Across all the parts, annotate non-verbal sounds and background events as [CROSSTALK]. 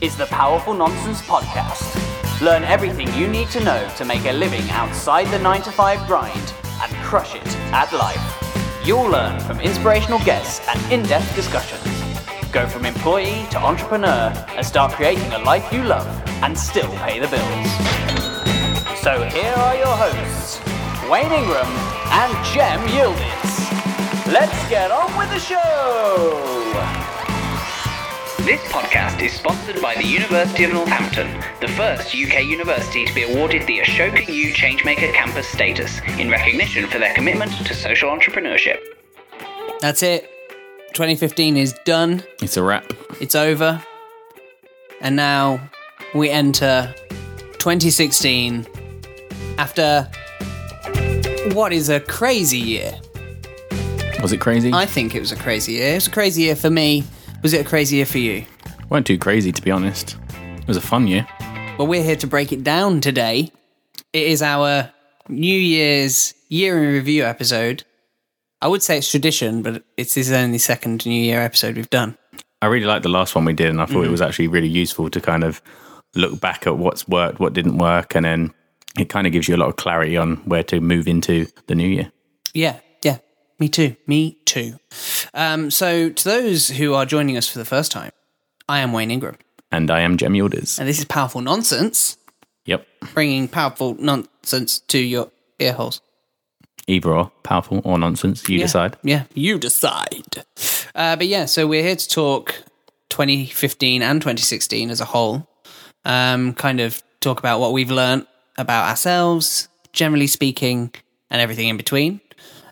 is the Powerful Nonsense Podcast. Learn everything you need to know to make a living outside the 9 to 5 grind and crush it at life. You'll learn from inspirational guests and in depth discussions. Go from employee to entrepreneur and start creating a life you love and still pay the bills. So here are your hosts, Wayne Ingram and Jem Yildiz. Let's get on with the show! This podcast is sponsored by the University of Northampton, the first UK university to be awarded the Ashoka U Changemaker Campus status in recognition for their commitment to social entrepreneurship. That's it. 2015 is done. It's a wrap. It's over. And now we enter 2016 after what is a crazy year. Was it crazy? I think it was a crazy year. It was a crazy year for me. Was it a crazy year for you? weren't too crazy, to be honest. It was a fun year. Well, we're here to break it down today. It is our New Year's year in review episode. I would say it's tradition, but it's this is only the second New Year episode we've done. I really liked the last one we did, and I thought it mm. was actually really useful to kind of look back at what's worked, what didn't work, and then it kind of gives you a lot of clarity on where to move into the new year. Yeah, yeah. Me too. Me too. Um, so, to those who are joining us for the first time, I am Wayne Ingram, And I am Jem Yildiz. and this is Powerful Nonsense, Yep. bringing powerful nonsense to your ear holes. Either or, powerful or nonsense, you Yeah. decide. Yeah, you decide. Uh, but yeah, so we're here to talk 2015 and 2016 as a whole. Um, kind of talk about what we've learnt about ourselves, generally speaking, and everything in between.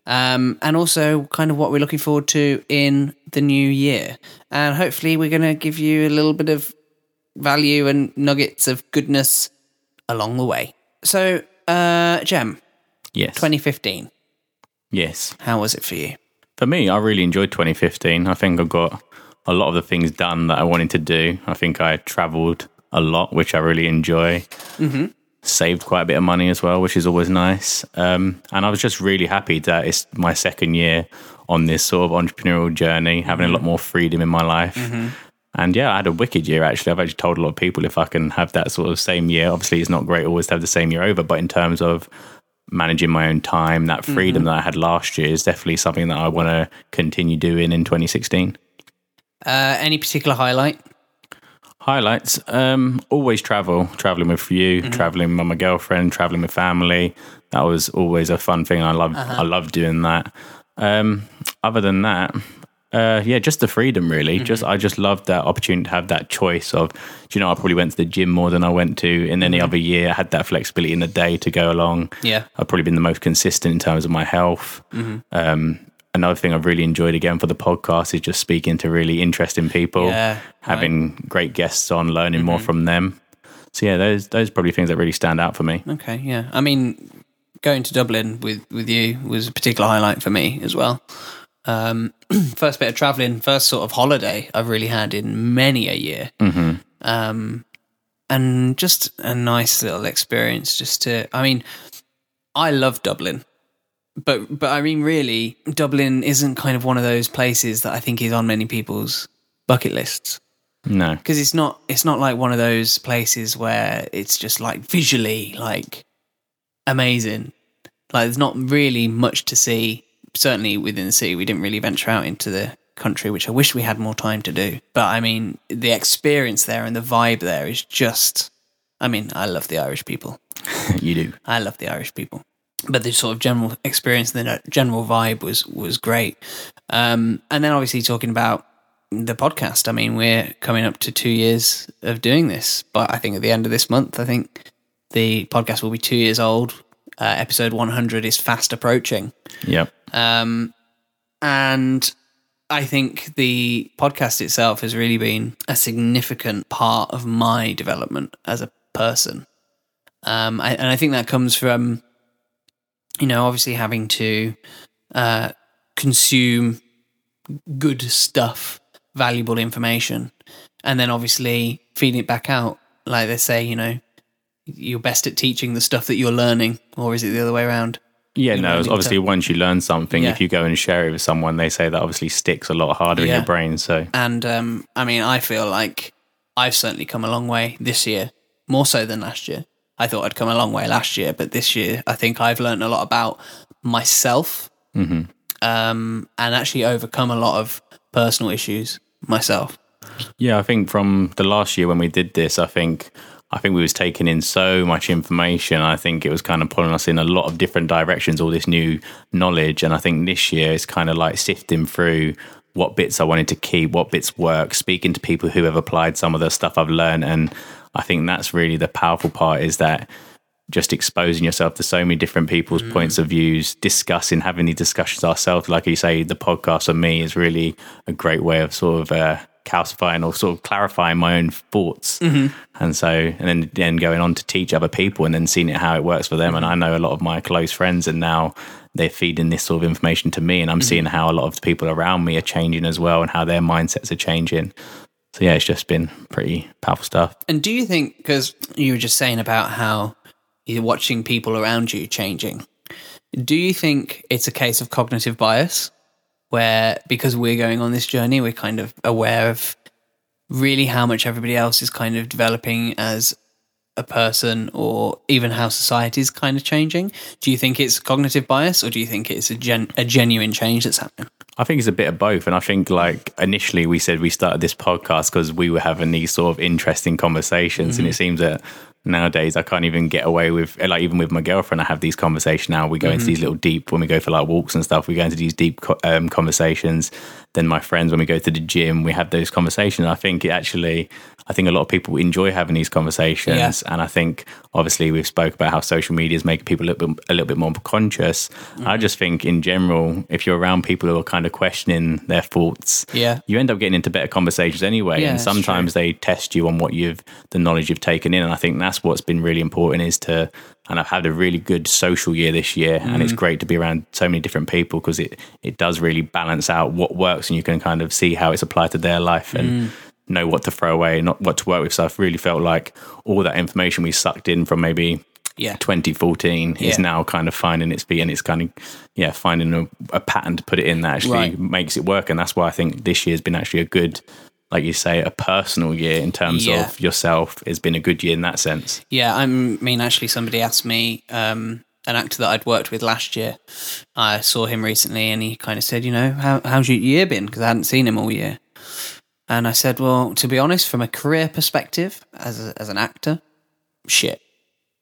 Um, and also kind of what we're looking forward to in the new year. And hopefully, we're going to give you a little bit of value and nuggets of goodness along the way. So, uh, Jem, Yes. 2015, Yes. how was it for you? For me, I really enjoyed 2015. I think I got a lot of the things done that I wanted to do. I think I traveled a lot, which I really enjoy. Mm-hmm. Saved quite a bit of money as well, which is always nice. Um, and I was just really happy that it's my second year on this sort of entrepreneurial journey, having a lot more freedom in my life. And yeah, I had a wicked year actually. I've actually told a lot of people if I can have that sort of same year. Obviously, it's not great always to have the same year over, but in terms of managing my own time, that freedom that I had last year is definitely something that I want to continue doing in 2016. Uh, any particular highlight? Highlights: um, always travel, traveling with you, traveling with my girlfriend, traveling with family. That was always a fun thing. I love, I love doing that. Um, other than that, uh, yeah, just the freedom really. Just I just loved that opportunity to have that choice of. Do you know? I probably went to the gym more than I went to in any other year. I had that flexibility in the day to go along. Yeah. I've probably been the most consistent in terms of my health. Um, another thing I've really enjoyed again for the podcast is just speaking to really interesting people, Yeah, having great guests on, learning more from them. So yeah, those those are probably things that really stand out for me. Okay, yeah. I mean, going to Dublin with with you was a particular highlight for me as well. Um, [CLEARS THROAT] first bit of traveling, first sort of holiday I've really had in many a year. Mm-hmm. Um, and just a nice little experience. Just to, I mean, I love Dublin, but but I mean, really, Dublin isn't kind of one of those places that I think is on many people's bucket lists. No, because it's not it's not like one of those places where it's just like visually like amazing. Like there's not really much to see certainly within the city. We didn't really venture out into the country which i wish we had more time to do. But i mean the experience there and the vibe there is just i mean i love the irish people. [LAUGHS] You do. I love the Irish people, but the sort of general experience, and the general vibe was was great. Um, and then obviously talking about the podcast. I mean, we're coming up to two years of doing this, but I think at the end of this month, I think the podcast will be two years old. Uh, episode 100 is fast approaching. Yep. Um, and I think the podcast itself has really been a significant part of my development as a person. Um, I, and I think that comes from, you know, obviously having to uh, consume good stuff, valuable information, and then obviously feeding it back out. Like they say, you know, you're best at teaching the stuff that you're learning, or is it the other way around? Yeah, You no. Obviously, to- once you learn something, Yeah. if you go and share it with someone, they say that obviously sticks a lot harder in your brain. So And um, I mean, I feel like I've certainly come a long way this year, more so than last year. I thought I'd come a long way last year, but this year I think I've learned a lot about myself um, and actually overcome a lot of personal issues myself. Yeah, I think from the last year when we did this, I think I think we was taking in so much information. I think it was kind of pulling us in a lot of different directions, all this new knowledge. And I think this year is kind of like sifting through what bits I wanted to keep, what bits work, speaking to people who have applied some of the stuff I've learned. And I think that's really the powerful part is that just exposing yourself to so many different people's mm. points of views, discussing, having these discussions ourselves. Like you say, the podcast for me is really a great way of sort of uh, calcifying or sort of clarifying my own thoughts. Mm-hmm. And so, and then, then going on to teach other people and then seeing it how it works for them. And I know a lot of my close friends, and now they're feeding this sort of information to me, and I'm mm-hmm. seeing how a lot of the people around me are changing as well, and how their mindsets are changing. So yeah, it's just been pretty powerful stuff. And do you think because you were just saying about how you're watching people around you changing? Do you think it's a case of cognitive bias? where because we're going on this journey, we're kind of aware of really how much everybody else is kind of developing as a person or even how society is kind of changing. Do you think it's cognitive bias or do you think it's a, gen- a genuine change that's happening? I think it's a bit of both. And I think, like, initially we said we started this podcast because we were having these sort of interesting conversations. Mm-hmm. And it seems that nowadays I can't even get away with like even with my girlfriend I have these conversations now we go mm-hmm. into these little deep when we go for like walks and stuff we go into these deep um, conversations then my friends when we go to the gym we have those conversations I think it actually I think a lot of people enjoy having these conversations yeah. and I think obviously we've spoke about how social media is making people a little bit a little bit more conscious mm-hmm. I just think in general if you're around people who are kind of questioning their thoughts yeah you end up getting into better conversations anyway yeah, and sometimes they test you on what you've the knowledge you've taken in and I think that's what's been really important is to and I've had a really good social year this year mm. and it's mm. great to be around so many different people because it it does really balance out what works and you can kind of see how it's applied to their life and mm. Know what to throw away not what to work with so I've really felt like all that information we sucked in from maybe yeah. 2014 yeah. is now kind of finding its feet and it's kind of yeah finding a, a pattern to put it in that actually right. makes it work and that's why I think this year's been actually a good like you say, a personal year in terms yeah. of yourself. It's been a good year in that sense. Yeah, I mean, actually, somebody asked me, um, an actor that I'd worked with last year. I saw him recently, and he kind of said, "You know, how, how's your year been?" Because I hadn't seen him all year. And I said, "Well, to be honest, from a career perspective, as a, as an actor, shit.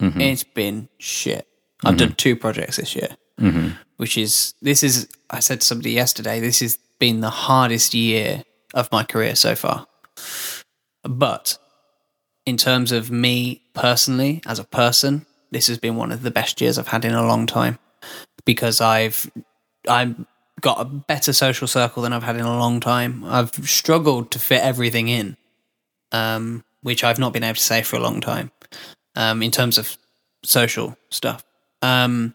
Mm-hmm. It's been shit. I've mm-hmm. done two projects this year, mm-hmm. which is this is. I said to somebody yesterday, this has been the hardest year of my career so far. But in terms of me personally, as a person, this has been one of the best years I've had in a long time because I've I've got a better social circle than I've had in a long time. I've struggled to fit everything in, um, which I've not been able to say for a long time um, in terms of social stuff. Um,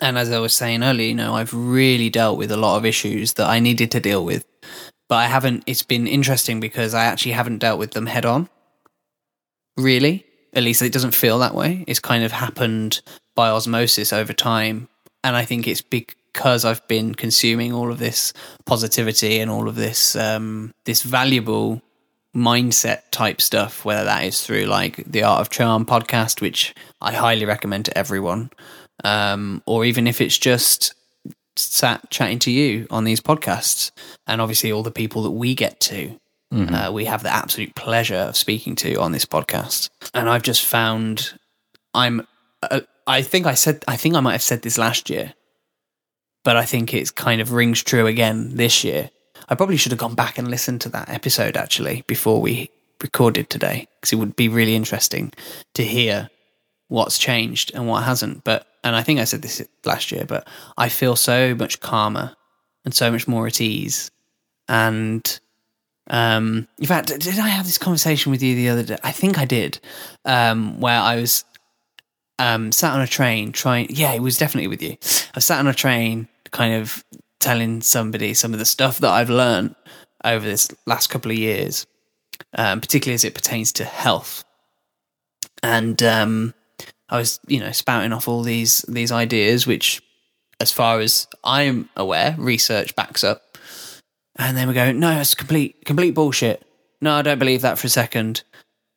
and as I was saying earlier, you know, I've really dealt with a lot of issues that I needed to deal with but I haven't. It's been interesting because I actually haven't dealt with them head on. Really, at least it doesn't feel that way. It's kind of happened by osmosis over time, and I think it's because I've been consuming all of this positivity and all of this um, this valuable mindset type stuff. Whether that is through like the Art of Charm podcast, which I highly recommend to everyone, um, or even if it's just sat chatting to you on these podcasts, and obviously all the people that we get to. Mm-hmm. Uh, we have the absolute pleasure of speaking to on this podcast, and I've just found I'm. Uh, I think I said. I think I might have said this last year, but I think it's kind of rings true again this year. I probably should have gone back and listened to that episode actually before we recorded today because it would be really interesting to hear what's changed and what hasn't. But and I think I said this last year, but I feel so much calmer and so much more at ease. And um, in fact, did I have this conversation with you the other day? I think I did, um, where I was um, sat on a train trying. Yeah, it was definitely with you. I sat on a train, kind of telling somebody some of the stuff that I've learned over this last couple of years, um, particularly as it pertains to health. And um, I was, you know, spouting off all these these ideas, which, as far as I'm aware, research backs up. And then we go, no, it's complete complete bullshit. no, I don't believe that for a second.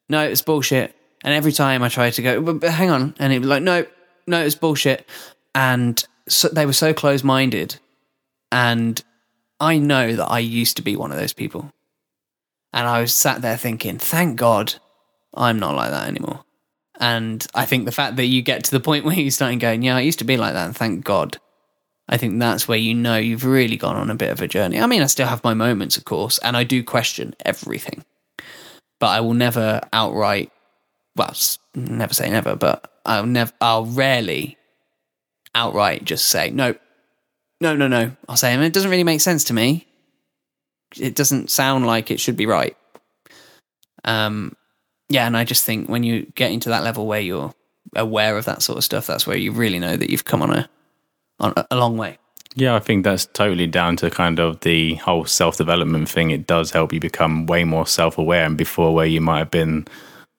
No, it's bullshit. And every time I try to go, but, but hang on, and it was like, no, no, it's bullshit. And so they were so close minded. And I know that I used to be one of those people. And I was sat there thinking, thank God I'm not like that anymore. And I think the fact that you get to the point [LAUGHS] where you're starting going, yeah, I used to be like that, and thank God. I think that's where you know you've really gone on a bit of a journey. I mean, I still have my moments, of course, and I do question everything, but I will never outright, well, never say never, but I'll never, I'll rarely outright just say, no, no, no, no. I'll say, and it doesn't really make sense to me. It doesn't sound like it should be right. Um, yeah, and I just think when you get into that level where you're aware of that sort of stuff, that's where you really know that you've come on a on a, a long way. Yeah, I think that's totally down to kind of the whole self development thing. It does help you become way more self aware. And before, where you might have been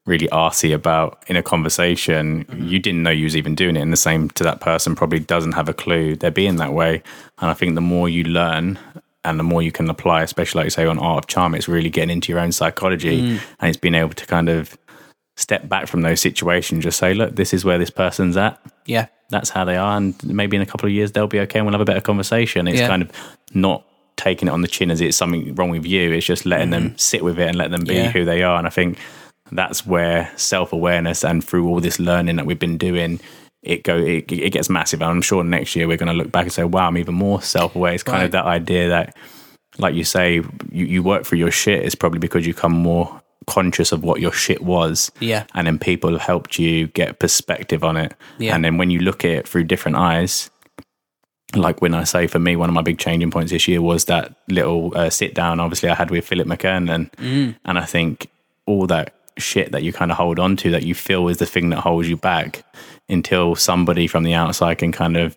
really arsy about in a conversation, mm-hmm. you didn't know you was even doing it. And the same to that person probably doesn't have a clue they're being that way. And I think the more you learn and the more you can apply, especially like you say on Art of Charm, it's really getting into your own psychology mm. and it's being able to kind of step back from those situations, just say, look, this is where this person's at. Yeah. That's how they are. And maybe in a couple of years they'll be okay and we'll have a better conversation. It's yeah. kind of not taking it on the chin as it's something wrong with you. It's just letting mm them sit with it and let them be yeah. who they are. And I think that's where self awareness and through all this learning that we've been doing, it go it, it gets massive. And I'm sure next year we're going to look back and say, "Wow, I'm even more self aware." It's kind right. of that idea that, like you say, you, you work for your shit. It's probably because you come more conscious of what your shit was. Yeah. And then people have helped you get perspective on it. Yeah. And then when you look at it through different eyes, like when I say for me, one of my big changing points this year was that little uh, sit down, obviously, I had with Philip McKernan. Mm. And I think all that shit that you kind of hold on to that you feel is the thing that holds you back until somebody from the outside can kind of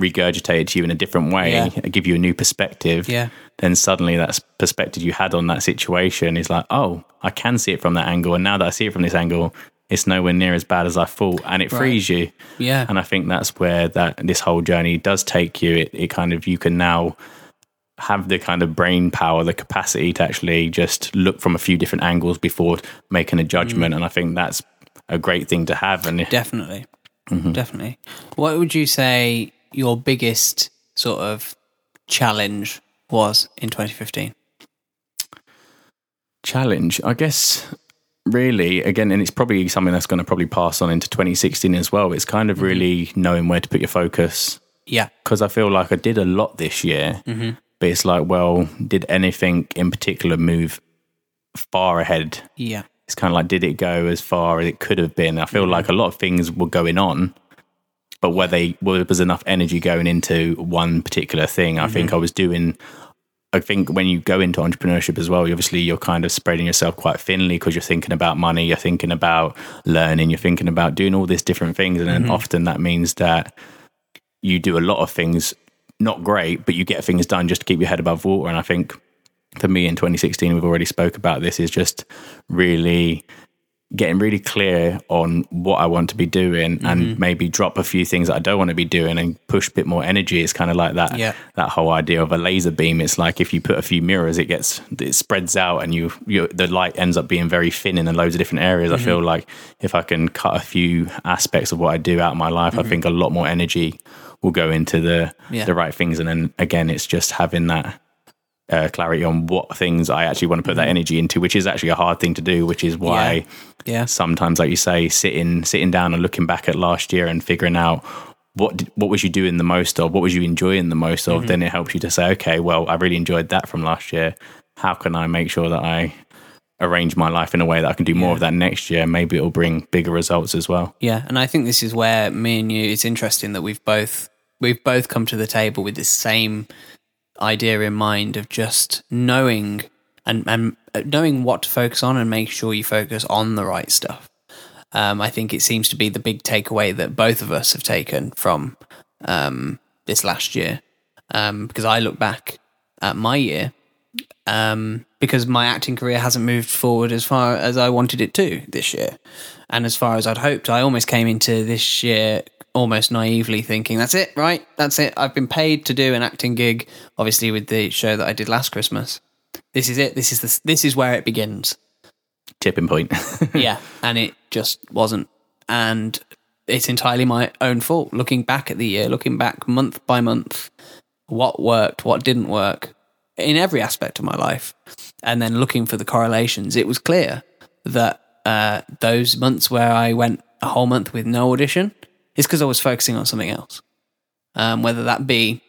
regurgitate it to you in a different way, yeah. give you a new perspective. Yeah. Then suddenly that perspective you had on that situation is like, oh, I can see it from that angle. And now that I see it from this angle, it's nowhere near as bad as I thought, and it right. frees you. Yeah. And I think that's where that this whole journey does take you. It, it kind of you can now have the kind of brain power, the capacity to actually just look from a few different angles before making a judgment. Mm. And I think that's a great thing to have. And definitely, mm-hmm. definitely. What would you say your biggest sort of challenge was in 2015? Challenge, I guess. Really, again, and it's probably something that's going to probably pass on into 2016 as well. It's kind of mm-hmm. really knowing where to put your focus. Yeah. Because I feel like I did a lot this year. Mm-hmm but it's like, well, did anything in particular move far ahead? Yeah. It's kind of like, did it go as far as it could have been? I feel like a lot of things were going on, but where they where was enough energy going into one particular thing, I mm-hmm. think I was doing. I think when you go into entrepreneurship as well, obviously you're kind of spreading yourself quite thinly because you're thinking about money, you're thinking about learning, you're thinking about doing all these different things, and then mm-hmm. often that means that you do a lot of things not great, but you get things done just to keep your head above water. And I think for me in 2016, we've already spoke about this, is just really getting really clear on what I want to be doing mm-hmm. and maybe drop a few things that I don't want to be doing and push a bit more energy. It's kind of like that yeah. that whole idea of a laser beam. It's like if you put a few mirrors, it gets it spreads out and you, you the light ends up being very thin in loads of different areas. Mm-hmm. I feel like if I can cut a few aspects of what I do out of my life, mm-hmm. I think a lot more energy will go into the yeah. the right things. And then again, it's just having that uh, clarity on what things I actually want to put that mm-hmm. energy into, which is actually a hard thing to do. Which is why, yeah. yeah. sometimes, like you say, sitting sitting down and looking back at last year and figuring out what did, what was you doing the most of, what was you enjoying the most of. Mm-hmm. Then it helps you to say, okay, well, I really enjoyed that from last year. How can I make sure that I arrange my life in a way that I can do more yeah. of that next year. Maybe it'll bring bigger results as well. Yeah, and I think this is where me and you. It's interesting that we've both we've both come to the table with this same idea in mind of just knowing and, and uh, knowing what to focus on and make sure you focus on the right stuff. Um, I think it seems to be the big takeaway that both of us have taken from um, this last year. Um, because I look back at my year, um, because my acting career hasn't moved forward as far as I wanted it to this year, and as far as I'd hoped. I almost came into this year almost naively thinking, that's it, right? That's it. I've been paid to do an acting gig, obviously, with the show that I did last Christmas. this is it. This is the, this is where it begins. Tipping point. [LAUGHS] yeah, and it just wasn't. And it's entirely my own fault. Looking back at the year, looking back month by month, what worked, what didn't work in every aspect of my life, and then looking for the correlations, it was clear that uh, those months where I went a whole month with no audition is because I was focusing on something else. Um, whether that be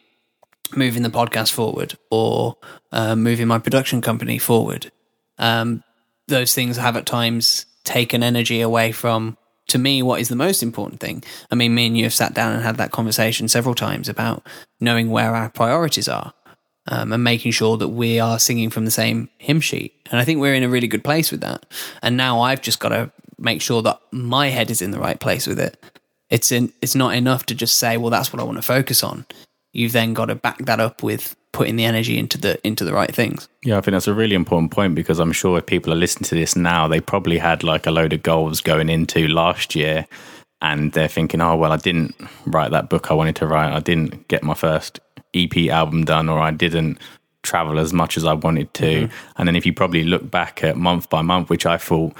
moving the podcast forward or uh, moving my production company forward. Um, those things have at times taken energy away from, to me, what is the most important thing. I mean, me and you have sat down and had that conversation several times about knowing where our priorities are. Um, and making sure that we are singing from the same hymn sheet. And I think we're in a really good place with that. And now I've just got to make sure that my head is in the right place with it. It's in, it's not enough to just say, well, that's what I want to focus on you've then got to back that up with putting the energy into the into the right things. Yeah, I think that's a really important point because I'm sure if people are listening to this now, they probably had like a load of goals going into last year and they're thinking, "Oh, well, I didn't write that book I wanted to write. I didn't get my first EP album done or I didn't travel as much as I wanted to." Mm-hmm. And then if you probably look back at month by month, which I thought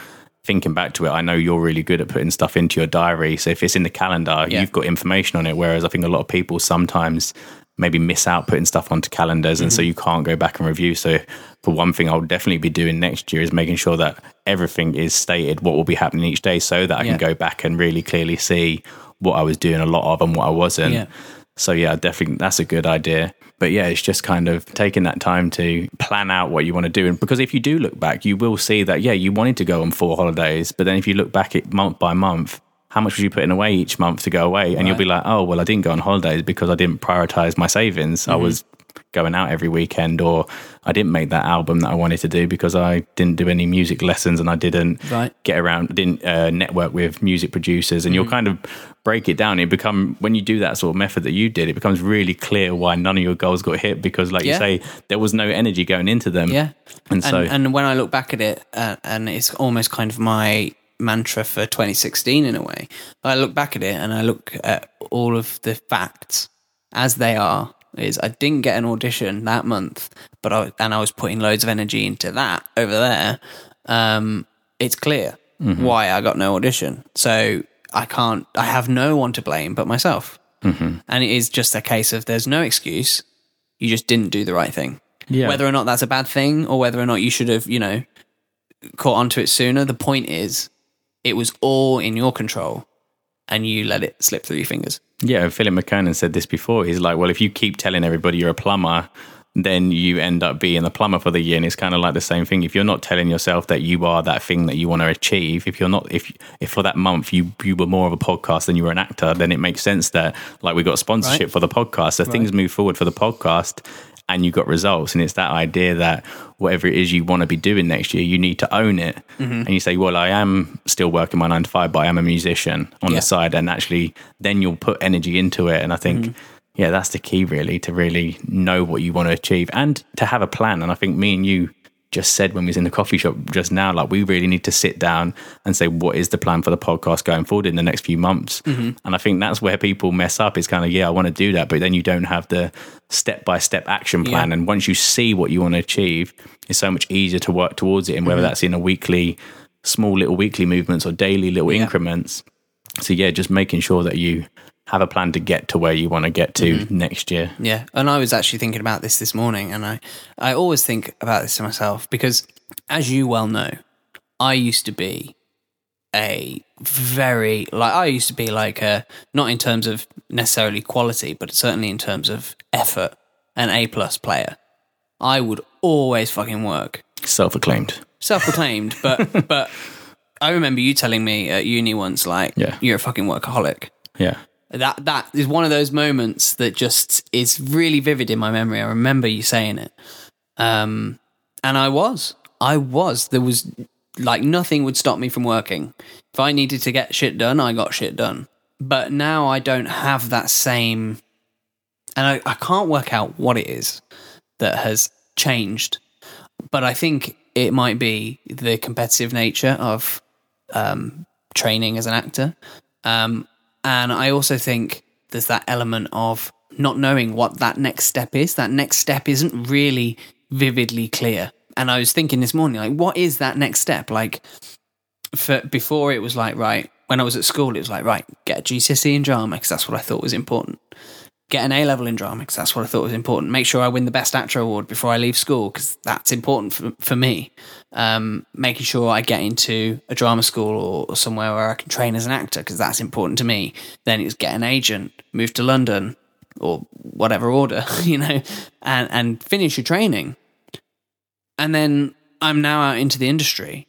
thinking back to it, I know you're really good at putting stuff into your diary. So if it's in the calendar, yeah. you've got information on it. Whereas I think a lot of people sometimes maybe miss out putting stuff onto calendars and mm-hmm. so you can't go back and review. So for one thing I'll definitely be doing next year is making sure that everything is stated what will be happening each day so that I yeah. can go back and really clearly see what I was doing a lot of and what I wasn't. Yeah. So yeah, definitely that's a good idea. But yeah, it's just kind of taking that time to plan out what you want to do. And because if you do look back, you will see that yeah, you wanted to go on four holidays, but then if you look back at month by month, how much were you putting away each month to go away? And right. you'll be like, oh, well, I didn't go on holidays because I didn't prioritize my savings. Mm-hmm. I was going out every weekend or I didn't make that album that I wanted to do because I didn't do any music lessons and I didn't right. get around, didn't uh, network with music producers. And mm-hmm. you'll kind of break it down. It become when you do that sort of method that you did, it becomes really clear why none of your goals got hit because, like yeah. you say, there was no energy going into them. Yeah, and, and so and when I look back at it, uh, and it's almost kind of my mantra for 2016 in a way. I look back at it and I look at all of the facts as they are is I didn't get an audition that month, but I and I was putting loads of energy into that over there. Um, it's clear mm-hmm. why I got no audition. So I can't. I have no one to blame but myself. Mm-hmm. And it is just a case of there's no excuse. You just didn't do the right thing. Yeah. Whether or not that's a bad thing, or whether or not you should have, you know, caught onto it sooner. The point is, it was all in your control, and you let it slip through your fingers. Yeah, Philip McKernan said this before. He's like, well, if you keep telling everybody you're a plumber, then you end up being the plumber for the year. And it's kind of like the same thing. If you're not telling yourself that you are that thing that you want to achieve, if you're not, if if for that month you you were more of a podcast than you were an actor, then it makes sense that like we got sponsorship right. for the podcast, so right. things move forward for the podcast and you got results. And it's that idea that whatever it is you want to be doing next year, you need to own it. Mm-hmm. And you say, well, I am still working my nine to five, but I am a musician on yeah. the side. And actually, then you'll put energy into it. And I think, mm-hmm. yeah, that's the key really to really know what you want to achieve and to have a plan. And I think me and you just said when we was in the coffee shop just now, like we really need to sit down and say what is the plan for the podcast going forward in the next few months. Mm-hmm. And I think that's where people mess up. It's kind of yeah, I want to do that, but then you don't have the step by step action plan. Yeah. And once you see what you want to achieve, it's so much easier to work towards it. And whether mm-hmm. that's in a weekly, small little weekly movements or daily little yeah. increments. So yeah, just making sure that you have a plan to get to where you want to get to mm-hmm. next year. Yeah, and I was actually thinking about this this morning, and I I always think about this to myself because, as you well know, I used to be a very like I used to be like a not in terms of necessarily quality, but certainly in terms of effort, an A plus player. I would always fucking work. Self acclaimed. Self acclaimed, but [LAUGHS] but I remember you telling me at uni once, like, yeah. you're a fucking workaholic. Yeah that that is one of those moments that just is really vivid in my memory. I remember you saying it, um, and I was, I was. There was like nothing would stop me from working. If I needed to get shit done, I got shit done. But now I don't have that same, and I, I can't work out what it is that has changed. But I think it might be the competitive nature of um, training as an actor. Um, and I also think there's that element of not knowing what that next step is. That next step isn't really vividly clear. And I was thinking this morning, like, what is that next step? Like, for before it was like, right, when I was at school, it was like, right, get a GCSE in drama because that's what I thought was important. Get an A level in drama because that's what I thought was important. Make sure I win the best actor award before I leave school because that's important for, for me. Um, making sure I get into a drama school or, or somewhere where I can train as an actor because that's important to me. Then it's get an agent, move to London or whatever order, [LAUGHS] you know, and, and finish your training. And then I'm now out into the industry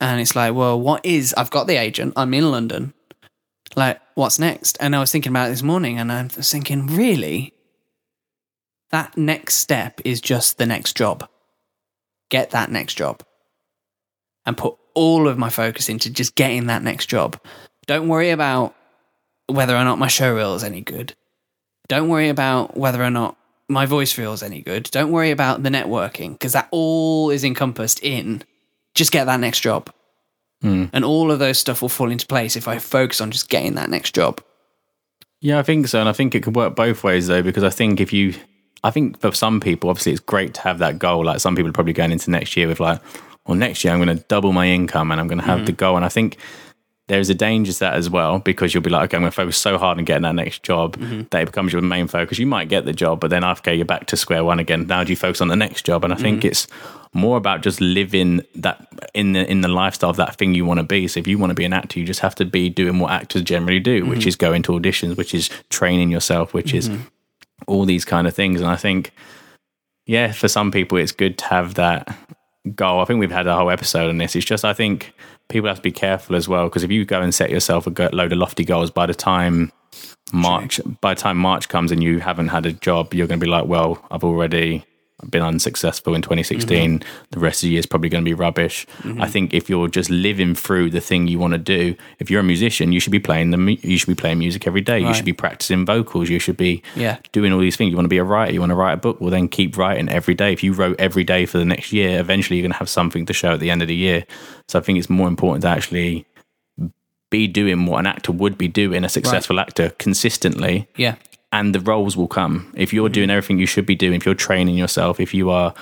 and it's like, well, what is, I've got the agent, I'm in London. Like, what's next? And I was thinking about it this morning and I'm thinking, really? That next step is just the next job. Get that next job and put all of my focus into just getting that next job. Don't worry about whether or not my show reel is any good. Don't worry about whether or not my voice feels any good. Don't worry about the networking because that all is encompassed in just get that next job. Mm. And all of those stuff will fall into place if I focus on just getting that next job. Yeah, I think so. And I think it could work both ways though, because I think if you, I think for some people, obviously it's great to have that goal. Like some people are probably going into next year with like, well, next year I'm going to double my income and I'm going to have mm. the goal. And I think there's a danger to that as well because you'll be like, okay, I'm going to focus so hard on getting that next job mm-hmm. that it becomes your main focus. You might get the job, but then okay, you're back to square one again. Now do you focus on the next job? And I think mm-hmm. it's more about just living that in the in the lifestyle of that thing you want to be. So if you want to be an actor, you just have to be doing what actors generally do, mm-hmm. which is going to auditions, which is training yourself, which is mm-hmm. all these kind of things. And I think, yeah, for some people, it's good to have that goal. I think we've had a whole episode on this. It's just I think people have to be careful as well because if you go and set yourself a load of lofty goals, by the time March, by the time March comes and you haven't had a job, you're going to be like, well, I've already been unsuccessful in 2016. Mm-hmm. The rest of the year is probably going to be rubbish. Mm-hmm. I think if you're just living through the thing you want to do, if you're a musician, you should be playing the you should be playing music every day. Right. You should be practicing vocals. You should be yeah. doing all these things. You want to be a writer. You want to write a book. Well, then keep writing every day. If you wrote every day for the next year, eventually you're going to have something to show at the end of the year. So I think it's more important to actually be doing what an actor would be doing, a successful right. actor consistently. Yeah and the roles will come. If you're doing mm-hmm. everything you should be doing, if you're training yourself, if you are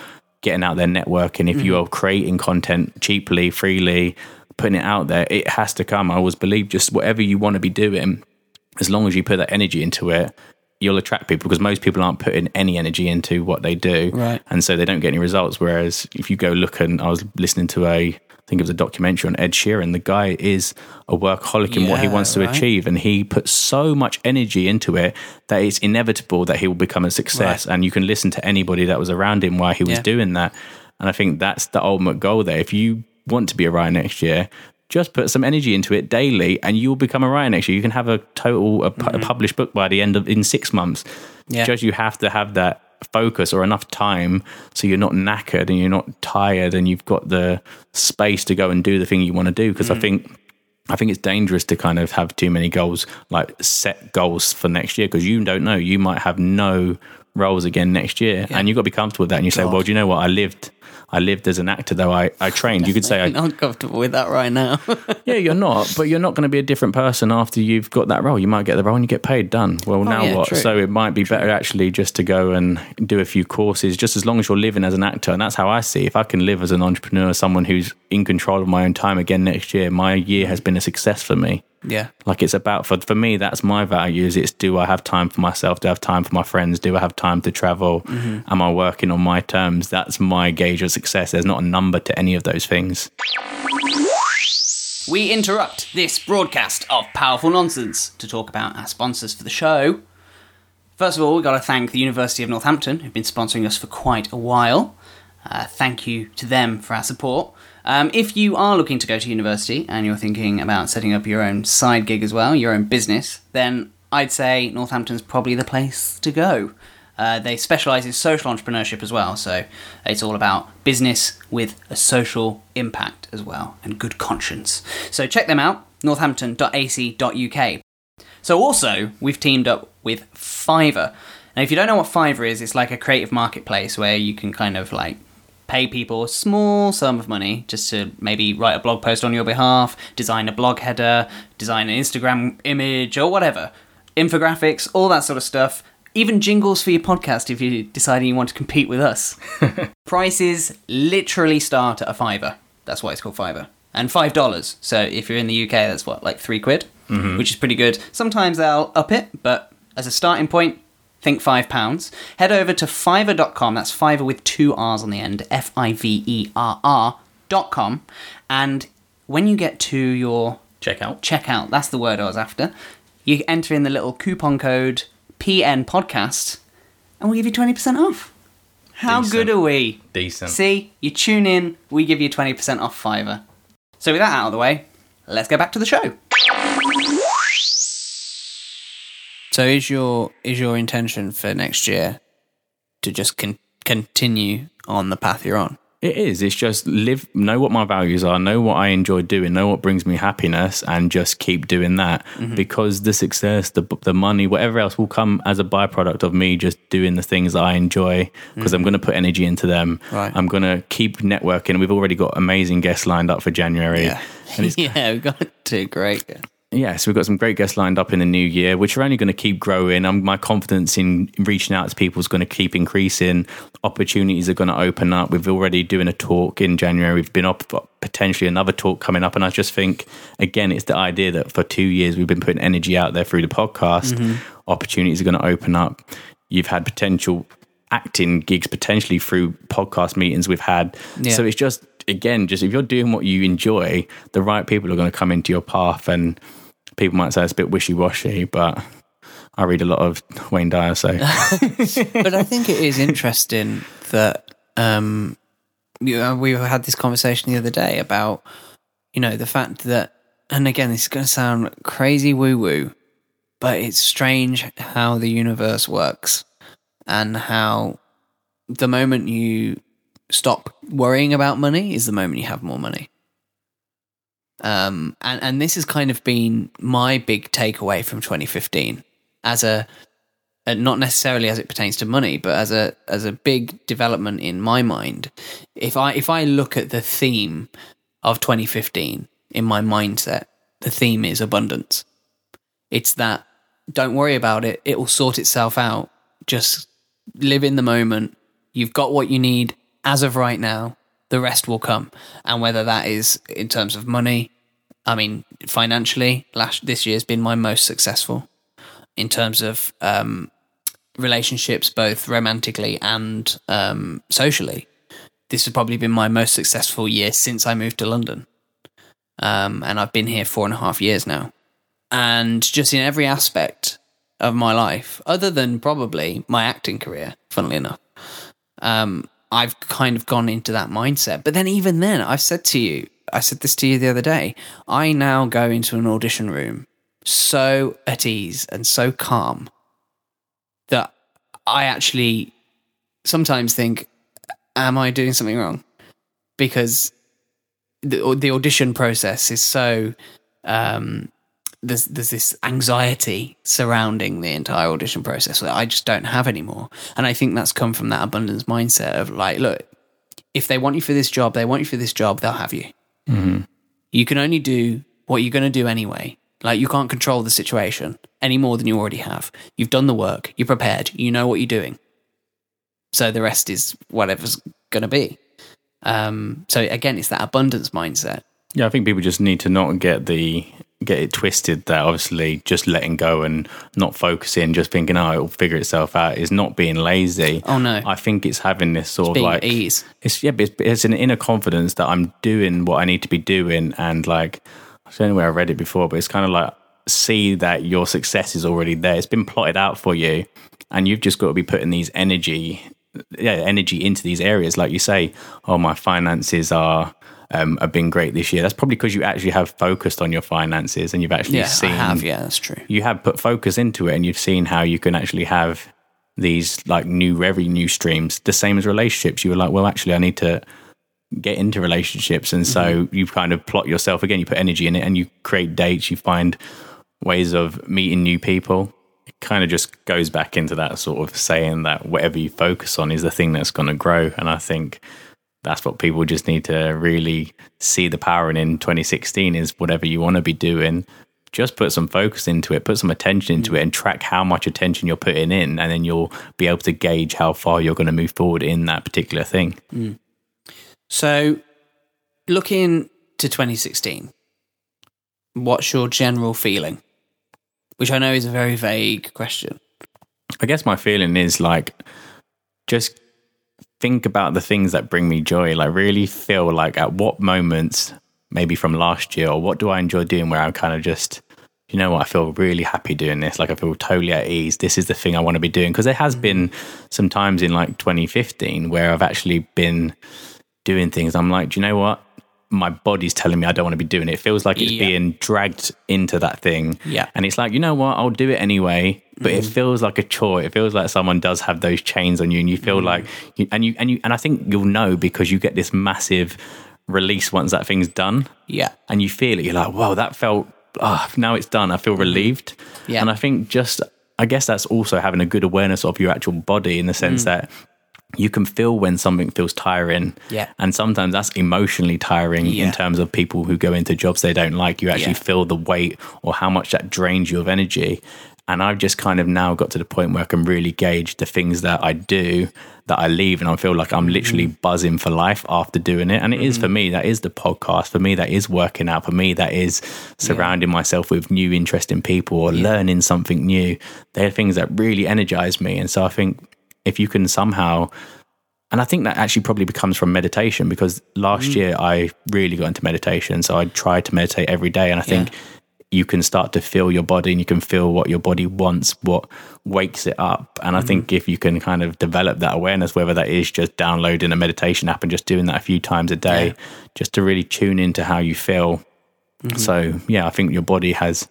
getting out there networking, if mm-hmm. you are creating content cheaply, freely, putting it out there, it has to come. I always believe just whatever you want to be doing, as long as you put that energy into it, you'll attract people because most people aren't putting any energy into what they do. Right. And so they don't get any results. Whereas if you go look and I was listening to a think it was a documentary on Ed Sheeran. The guy is a workaholic in what he wants to right. achieve, and he puts so much energy into it that it's inevitable that he will become a success. Right. And you can listen to anybody that was around him while he was yeah. doing that. And I think that's the ultimate goal there. If you want to be a writer next year, just put some energy into it daily and you'll become a writer next year. You can have a total, a, mm-hmm. a published book by the end of, in six months. Yeah. Just you have to have that focus or enough time so you're not knackered and you're not tired and you've got the space to go and do the thing you want to do because mm. I think I think it's dangerous to kind of have too many goals like set goals for next year because you don't know you might have no roles again next year yeah. and you've got to be comfortable with that and you say well do you know what I lived I lived as an actor, though I, I trained. You could say I'm uncomfortable with that right now. [LAUGHS] yeah, you're not, but you're not going to be a different person after you've got that role. You might get the role and you get paid. Done. Well, oh, now yeah, what? True. So it might be true. better actually just to go and do a few courses, just as long as you're living as an actor. And that's how I see. If I can live as an entrepreneur, someone who's in control of my own time again next year, my year has been a success for me. Yeah. Like it's about for for me that's my values. It's do I have time for myself? Do I have time for my friends? Do I have time to travel? Mm-hmm. Am I working on my terms? That's my gauge of success. There's not a number to any of those things. We interrupt this broadcast of Powerful Nonsense to talk about our sponsors for the show. First of all, we've got to thank the University of Northampton, who've been sponsoring us for quite a while. Uh, thank you to them for our support. Um, if you are looking to go to university and you're thinking about setting up your own side gig as well, your own business, then I'd say Northampton's probably the place to go. Uh, they specialise in social entrepreneurship as well, so it's all about business with a social impact as well and good conscience. So check them out, northampton.ac.uk. So also, we've teamed up with Fiverr. Now, if you don't know what Fiverr is, it's like a creative marketplace where you can kind of like pay people a small sum of money just to maybe write a blog post on your behalf, design a blog header, design an Instagram image, or whatever. Infographics, all that sort of stuff. even jingles for your podcast if you're deciding you want to compete with us. [LAUGHS] Prices literally start at a fiver. That's why it's called Fiverr. And five dollars. So if you're in the UK, that's what, like three quid, mm-hmm. which is pretty good. Sometimes they'll up it, but as a starting point, think five pounds. Head over to fiverr.com. That's Fiverr with two R's on the end. F I V E R com. And when you get to your checkout, checkout, that's the word I was after, you enter in the little coupon code PN Podcast, and we'll give you 20% off. How Decent. good are we? Decent. See, you tune in, we give you 20% off Fiverr. So, with that out of the way, let's go back to the show. So, is your is your intention for next year to just con- continue on the path you're on? It is. It's just live, know what my values are, know what I enjoy doing, know what brings me happiness, and just keep doing that. Mm-hmm. Because the success, the the money, whatever else will come as a byproduct of me just doing the things I enjoy. Because I'm going to put energy into them. Mm-hmm. Right. I'm going to keep networking. We've already got amazing guests lined up for January. And it's, [LAUGHS] yeah, we've got two great. Yeah, so we've got some great guests lined up in the new year, which are only going to keep growing. Um, my confidence in reaching out to people is going to keep increasing. Opportunities are going to open up. We've already doing a talk in January. We've been up potentially another talk coming up, and I just think again, it's the idea that for two years we've been putting energy out there through the podcast. Opportunities are going to open up. You've had potential acting gigs potentially through podcast meetings we've had. Yeah. So it's just again, just if you're doing what you enjoy, the right people are going to come into your path and people might say it's a bit wishy washy, but I read a lot of Wayne Dyer, so [LAUGHS] but I think it is interesting that um, know, we had this conversation the other day about you know the fact that, and again, this is going to sound crazy woo woo, but it's strange how the universe works and how the moment you stop worrying about money is the moment you have more money. Um, and and this has kind of been my big takeaway from 2015 as a uh, not necessarily as it pertains to money, but as a as a big development in my mind. If I if I look at the theme of 2015 in my mindset, the theme is abundance. It's that don't worry about it; it will sort itself out. Just live in the moment. You've got what you need as of right now. The rest will come, and whether that is in terms of money, I mean financially, last this year's been my most successful in terms of um, relationships, both romantically and um, socially. This has probably been my most successful year since I moved to London. Um, and I've been here four and a half years now. And just in every aspect of my life, other than probably my acting career, funnily enough, um, I've kind of gone into that mindset. But then, even then, I've said to you, I said this to you the other day, I now go into an audition room so at ease and so calm that I actually sometimes think, am I doing something wrong? Because the, the audition process is so um, there's there's this anxiety surrounding the entire audition process that I just don't have anymore, and I think that's come from that abundance mindset of like, look, if they want you for this job, they want you for this job, they'll have you. You can only do what you're going to do anyway. Like you can't control the situation any more than you already have. You've done the work. You're prepared. You know what you're doing. So the rest is whatever's going to be. Um, so again, it's that abundance mindset. yeah, I think people just need to not get the get it twisted that obviously just letting go and not focusing, just thinking, oh, it'll figure itself out is not being lazy. Oh, no. I think it's having this sort of like ease. It's yeah, but it's, it's an inner confidence that I'm doing what I need to be doing, and like I don't know where I read it before, but it's kind of like see that your success is already there. It's been plotted out for you, and you've just got to be putting these energy, yeah, energy into these areas. Like you say, oh, my finances are. Um, have been great this year. That's probably because you actually have focused on your finances and you've actually Yeah, seen I have. Yeah, that's true. you have put focus into it and you've seen how you can actually have these like new revenue new streams. The same as relationships. You were like well actually i need to get into relationships. And so you kind of plot yourself again. You put energy in it and you create dates. You find ways of meeting new people. It kind of just goes back into that sort of saying that whatever you focus on is the thing that's going to grow. And i think that's what people just need to really see the power in in 2016 is whatever you want to be doing just put some focus into it, put some attention into mm. it, and track how much attention you're putting in, and then you'll be able to gauge how far you're going to move forward in that particular thing. Mm. So, looking to 2016, what's your general feeling? Which I know is a very vague question. I guess my feeling is like just think about the things that bring me joy. Like really feel like at what moments, maybe from last year, or what do I enjoy doing where I'm kind of just, you know what, I feel really happy doing this. Like I feel totally at ease. This is the thing I want to be doing. Because there has been mm. some times in like 2015 where I've actually been doing things. I'm like, do you know what? My body's telling me I don't want to be doing it. It feels like it's Yeah. being dragged into that thing. Yeah. And it's like, you know what? I'll do it anyway. But it mm-hmm. feels like a chore. It feels like someone does have those chains on you, and you feel mm-hmm. like, you, and you and you and I think you'll know because you get this massive release once that thing's done, Yeah. and you feel it. You're like, wow, that felt. Ah, now it's done. I feel mm-hmm. relieved. Yeah. And I think just, I guess that's also having a good awareness of your actual body in the sense mm. that you can feel when something feels tiring. Yeah. And sometimes that's emotionally tiring Yeah. in terms of people who go into jobs they don't like. You actually Yeah. feel the weight or how much that drains you of energy. And I've just kind of now got to the point where I can really gauge the things that I do that I leave and I feel like I'm literally Mm-hmm. buzzing for life after doing it. And it is for me, that is the podcast. For me, that is working out. For me, that is surrounding myself with new interesting people or learning something new. They're things that really energize me. And so I think if you can somehow and I think that actually probably becomes from meditation because last Mm. year I really got into meditation. So I tried to meditate every day. And I think you can start to feel your body and you can feel what your body wants, what wakes it up. And I Mm. think if you can kind of develop that awareness, whether that is just downloading a meditation app and just doing that a few times a day, Yeah. just to really tune into how you feel. Mm-hmm. So, yeah, I think your body has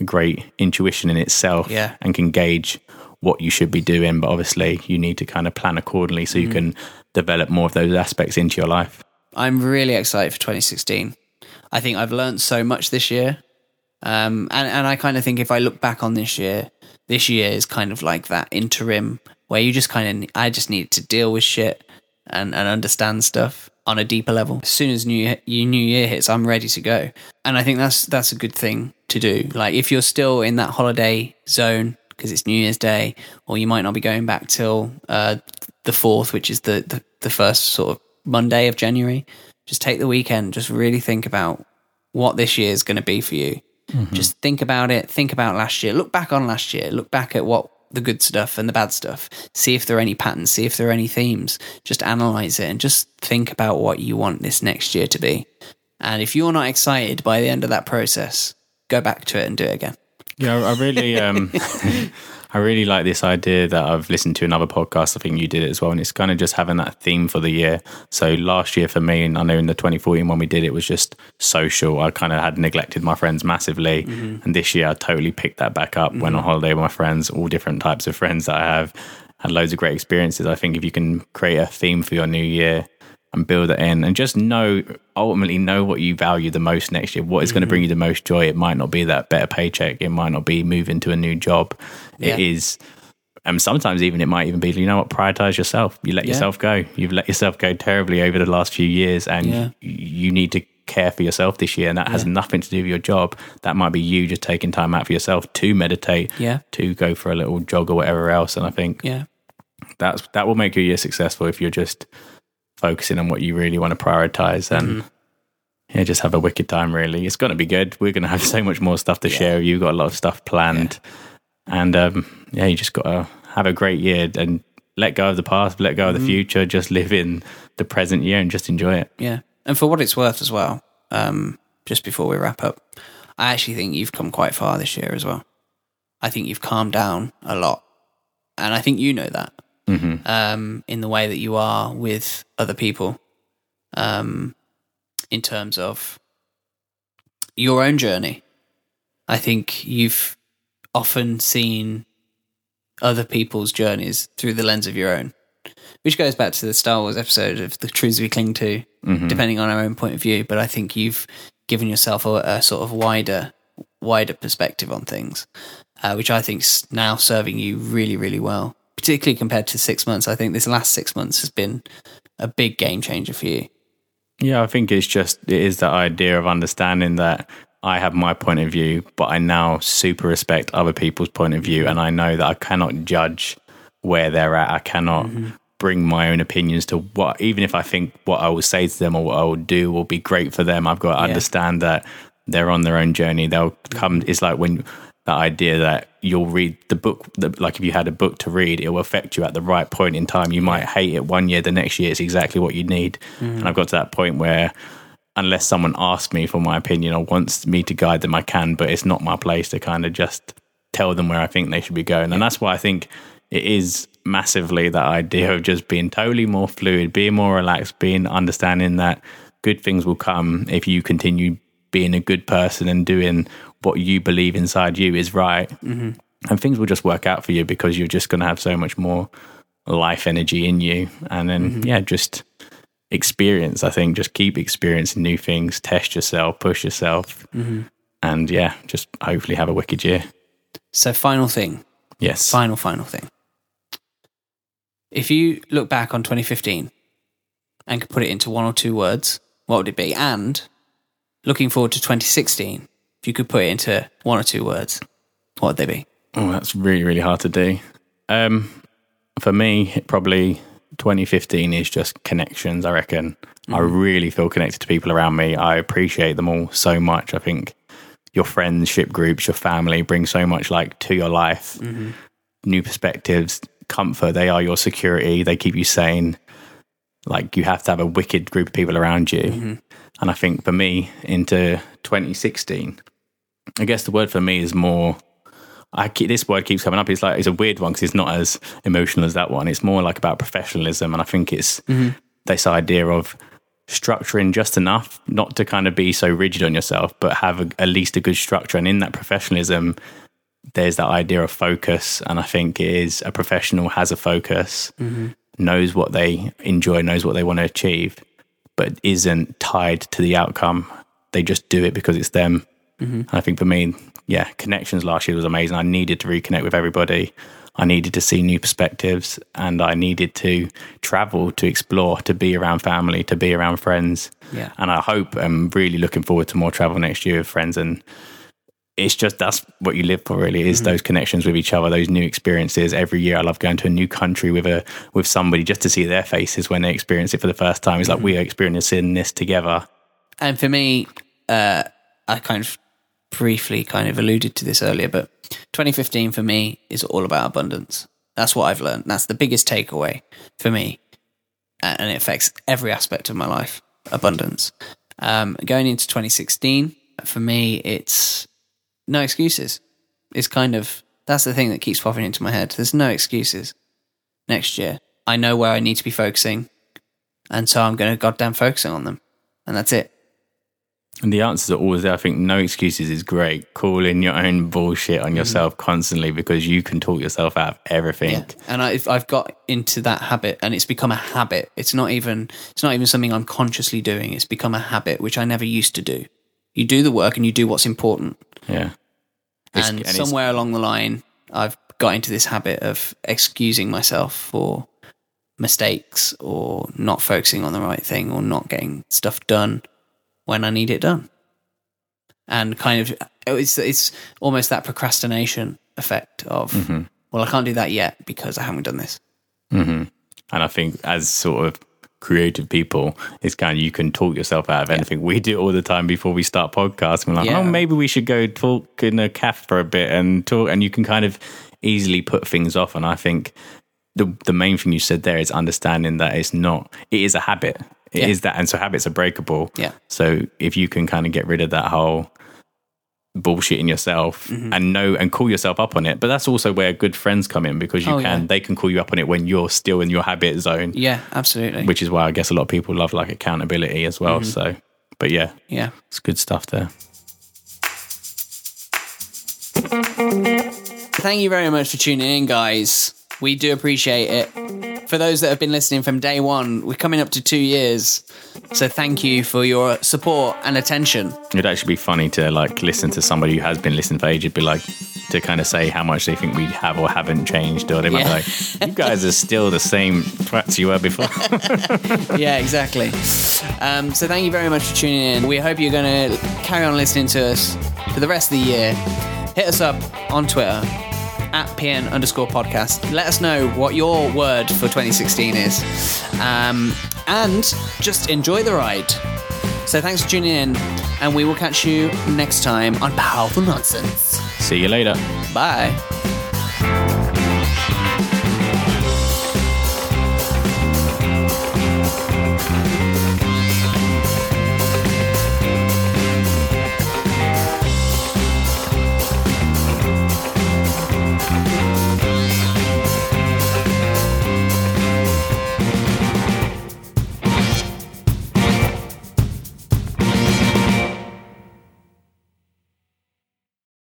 a great intuition in itself Yeah. and can gauge what you should be doing. But obviously, you need to kind of plan accordingly so Mm. you can develop more of those aspects into your life. I'm really excited for 2016. I think I've learned so much this year. Um, and, and I kind of think if I look back on this year, this year is kind of like that interim where you just kind of, I just need to deal with shit and, and understand stuff on a deeper level. As soon as new year, new year hits, I'm ready to go. And I think that's, that's a good thing to do. Like if you're still in that holiday zone because it's New Year's Day, or you might not be going back till, uh, the fourth, which is the, the, the first sort of Monday of January, just take the weekend, just really think about what this year is going to be for you. Just think about it. Think about last year. Look back on last year. Look back at what the good stuff and the bad stuff. See if there are any patterns. See if there are any themes. Just analyze it and just think about what you want this next year to be. And if you're not excited by the end of that process, go back to it and do it again. Yeah, I I really, um, [LAUGHS] I really like this idea that I've listened to another podcast. I think you did it as well, and it's kind of just having that theme for the year. So last year for me, and I know in the 2014 when we did it was just social. I kind of had neglected my friends massively, mm-hmm. and this year I totally picked that back up. Went on mm-hmm. holiday with my friends, all different types of friends that I have. Had loads of great experiences. I think if you can create a theme for your new year and build it in and just know ultimately know what you value the most next year what is going to mm-hmm. bring you the most joy it might not be that better paycheck it might not be moving to a new job It Yeah. is and sometimes even it might even be you know what prioritize yourself you let Yeah. yourself go you've let yourself go terribly over the last few years and Yeah. you need to care for yourself this year and that has nothing to do with your job that might be you just taking time out for yourself to meditate Yeah. to go for a little jog or whatever else and i think Yeah. that's that will make your year successful if you're just focusing on what you really want to prioritize and Mm-hmm. yeah, just have a wicked time. Really, it's going to be good. We're going to have [LAUGHS] so much more stuff to share. You've got a lot of stuff planned, and um, yeah, you just got to have a great year and let go of the past, let go of Mm-hmm. the future. Just live in the present year and just enjoy it. Yeah. And for what it's worth as well, um, just before we wrap up, I actually think you've come quite far this year as well. I think you've calmed down a lot. And I think you know that um, in the way that you are with other people, um, in terms of your own journey. I think you've often seen other people's journeys through the lens of your own, which goes back to the Star Wars episode of the truths we cling to, depending on our own point of view. But I think you've given yourself a, a sort of wider, wider perspective on things, uh, which I think's now serving you really, really well. Particularly compared to six months, I think this last six months has been a big game changer for you. Yeah, I think it's just it is that idea of understanding that I have my point of view, but I now super respect other people's point of view, and I know that I cannot judge where they're at. I cannot Mm-hmm. bring my own opinions to what, even if I think what I will say to them or what I will do will be great for them. I've got to Yeah. understand that they're on their own journey. They'll come. Mm-hmm. It's like when that idea that you'll read the book, the, like if you had a book to read, it will affect you at the right point in time. You might hate it one year, the next year it's exactly what you need. Mm-hmm. And I've got to that point where unless someone asks me for my opinion or wants me to guide them, I can, but it's not my place to kind of just tell them where I think they should be going. And that's why I think it is massively that idea of just being totally more fluid, being more relaxed, being understanding that good things will come if you continue being a good person and doing what you believe inside you is right. Mm-hmm. And things will just work out for you because you're just going to have so much more life energy in you. And then, yeah, just experience. I think just keep experiencing new things, test yourself, push yourself, and yeah, just hopefully have a wicked year. So, final thing, Yes. final, final thing. If you look back on 2015 and could put it into one or two words, what would it be? And looking forward to 2016, if you could put it into one or two words, what would they be? Oh, that's really, really hard to do. Um, for me, probably 2015 is just connections. I reckon I mm. really feel connected to people around me. I appreciate them all so much. I think your friendship groups, your family bring so much like to your life, mm-hmm. new perspectives, comfort. They are your security. They keep you sane. Like you have to have a wicked group of people around you. Mm-hmm. And I think for me, into 2016, I guess the word for me is more. I keep, this word keeps coming up. It's like it's a weird one because it's not as emotional as that one. It's more like about professionalism, and I think it's mm-hmm. this idea of structuring just enough, not to kind of be so rigid on yourself, but have a, at least a good structure. And in that professionalism, there's that idea of focus, and I think it is a professional has a focus, mm-hmm. knows what they enjoy, knows what they want to achieve, but isn't tied to the outcome. They just do it because it's them. Mm-hmm. And I think for me, yeah, connections last year was amazing. I needed to reconnect with everybody. I needed to see new perspectives and I needed to travel, to explore, to be around family, to be around friends. Yeah. And I hope I'm really looking forward to more travel next year with friends. And it's just that's what you live for really is those connections with each other, those new experiences. Every year I love going to a new country with a with somebody just to see their faces when they experience it for the first time. It's like we are experiencing this together. And for me, uh, I kind of briefly kind of alluded to this earlier, but 2015 for me is all about abundance. That's what I've learned. That's the biggest takeaway for me. And it affects every aspect of my life abundance. Um, going into 2016, for me, it's no excuses. It's kind of, that's the thing that keeps popping into my head. There's no excuses next year. I know where I need to be focusing. And so I'm going to goddamn focusing on them. And that's it. And the answers are always there. I think no excuses is great. Calling your own bullshit on mm-hmm. yourself constantly because you can talk yourself out of everything. Yeah. And I've I've got into that habit, and it's become a habit. It's not even it's not even something I'm consciously doing. It's become a habit which I never used to do. You do the work and you do what's important. Yeah. It's- and it's- somewhere along the line, I've got into this habit of excusing myself for mistakes or not focusing on the right thing or not getting stuff done when I need it done. And kind of, it's it's almost that procrastination effect of, Mm-hmm. well, I can't do that yet because I haven't done this. And I think as sort of creative people, it's kind of you can talk yourself out of anything. We do it all the time before we start podcasts. We're like, oh, Yeah. oh, maybe we should go talk in a cafe for a bit and talk. And you can kind of easily put things off. And I think the the main thing you said there is understanding that it's not. It is a habit. It is Yeah. that, and so habits are breakable. Yeah. So if you can kind of get rid of that whole bullshit in yourself Mm-hmm. and know and call yourself up on it. But that's also where good friends come in because you Oh, can yeah. they can call you up on it when you're still in your habit zone Yeah, absolutely. which is why I guess a lot of people love like accountability as well. Mm-hmm. So, but yeah, yeah. it's good stuff there. Thank you very much for tuning in, guys. We do appreciate it. For those that have been listening from day one, we're coming up to two years. So thank you for your support and attention. It'd actually be funny to like listen to somebody who has been listening for ages, be like, to kind of say how much they think we have or haven't changed, or they might Yeah. be like, "You guys are still the same twats you were before." [LAUGHS] yeah, exactly. Um, so thank you very much for tuning in. We hope you're going to carry on listening to us for the rest of the year. Hit us up on Twitter at PN underscore podcast. Let us know what your word for 2016 is. Um, and just enjoy the ride. So thanks for tuning in, and we will catch you next time on Powerful Nonsense. See you later. Bye.